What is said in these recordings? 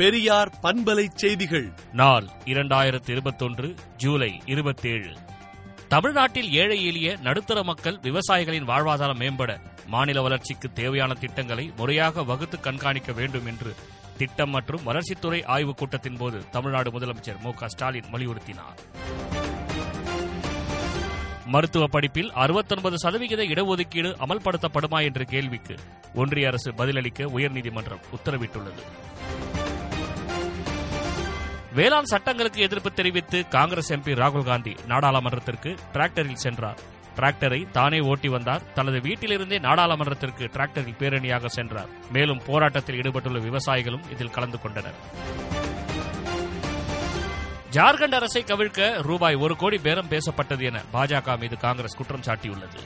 பெரியார் பண்பலை செய்திகள். நாள் இரண்டாயிரத்தி இருபத்தொன்று ஜூலை இருபத்தேழு. தமிழ்நாட்டில் ஏழை எளிய நடுத்தர மக்கள் விவசாயிகளின் வாழ்வாதாரம் மேம்பட மாநில வளர்ச்சிக்கு தேவையான திட்டங்களை முறையாக வகுத்து கண்காணிக்க வேண்டும் என்று திட்டம் மற்றும் வளர்ச்சித்துறை ஆய்வுக் கூட்டத்தின் போது தமிழ்நாடு முதலமைச்சர் மு க ஸ்டாலின் வலியுறுத்தினார். மருத்துவ படிப்பில் அறுபத்தொன்பது சதவிகித இடஒதுக்கீடு அமல்படுத்தப்படுமா என்ற கேள்விக்கு ஒன்றிய அரசு பதிலளிக்க உயர்நீதிமன்றம் உத்தரவிட்டுள்ளது. வேளாண் சட்டங்களுக்கு எதிர்ப்பு தெரிவித்து காங்கிரஸ் எம்பி ராகுல் காந்தி நாடாளுமன்றத்திற்கு டிராக்டரில் சென்றார். டிராக்டரை தானே ஓட்டி வந்தார். தனது வீட்டிலிருந்தே நாடாளுமன்றத்திற்கு டிராக்டரில் பேரணியாக சென்றார். மேலும் போராட்டத்தில் ஈடுபட்டுள்ள விவசாயிகளும் இதில் கலந்து கொண்டனர். ஜார்க்கண்ட் அரசை கவிழ்க்க ரூபாய் ஒரு கோடி பேரம் பேசப்பட்டது என பாஜக மீது காங்கிரஸ் குற்றம் சாட்டியுள்ளது.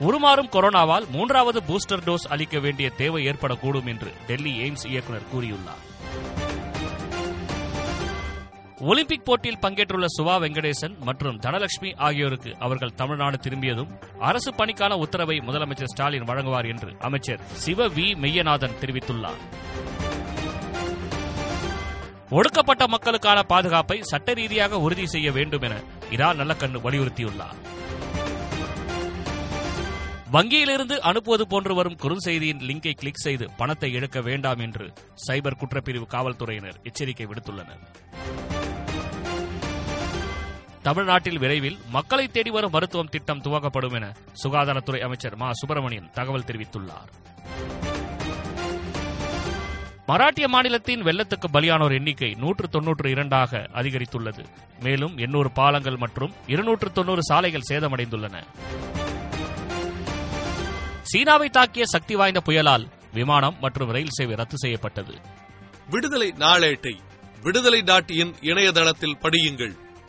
உருமாறும் கொரோனாவால் மூன்றாவது பூஸ்டர் டோஸ் அளிக்க வேண்டிய தேவை ஏற்படக்கூடும் என்று டெல்லி எய்ம்ஸ் இயக்குநர் கூறியுள்ளார். ஒலிம்பிக் போட்டியில் பங்கேற்றுள்ள சுபா வெங்கடேசன் மற்றும் தனலட்சுமி ஆகியோருக்கு அவர்கள் தமிழ்நாடு திரும்பியதும் அரசு பணிக்கான உத்தரவை முதலமைச்சர் ஸ்டாலின் வழங்குவார் என்று அமைச்சர் சிவ வி மெய்யநாதன் தெரிவித்துள்ளார். ஒடுக்கப்பட்ட மக்களுக்கான பாதுகாப்பை சட்ட ரீதியாக உறுதி செய்ய வேண்டும் என இரா நல்லக்கண்ணு வலியுறுத்தியுள்ளார். வங்கியிலிருந்து அனுப்புவது போன்று வரும் குறுஞ்செய்தியின் லிங்கை கிளிக் செய்து பணத்தை இழக்க வேண்டாம் என்று சைபர் குற்றப்பிரிவு காவல்துறையினர் எச்சரிக்கை விடுத்துள்ளனர். தமிழ்நாட்டில் விரைவில் மக்களை தேடி வரும் மருத்துவம் திட்டம் துவக்கப்படும் என சுகாதாரத்துறை அமைச்சர் மா. சுப்பிரமணியன் தகவல் தெரிவித்துள்ளார். மராட்டிய மாநிலத்தின் வெள்ளத்துக்கு பலியானோர் எண்ணிக்கை நூற்று தொன்னூற்று இரண்டாக அதிகரித்துள்ளது. மேலும் எண்ணூறு பாலங்கள் மற்றும் இருநூற்று தொன்னூறு சாலைகள் சேதமடைந்துள்ளன. சீனாவை தாக்கிய சக்தி வாய்ந்த புயலால் விமானம் மற்றும் ரயில் சேவை ரத்து செய்யப்பட்டது. விடுதலை நாளேட்டை விடுதலை டாட் இன் இணையதளத்தில் படியுங்கள்.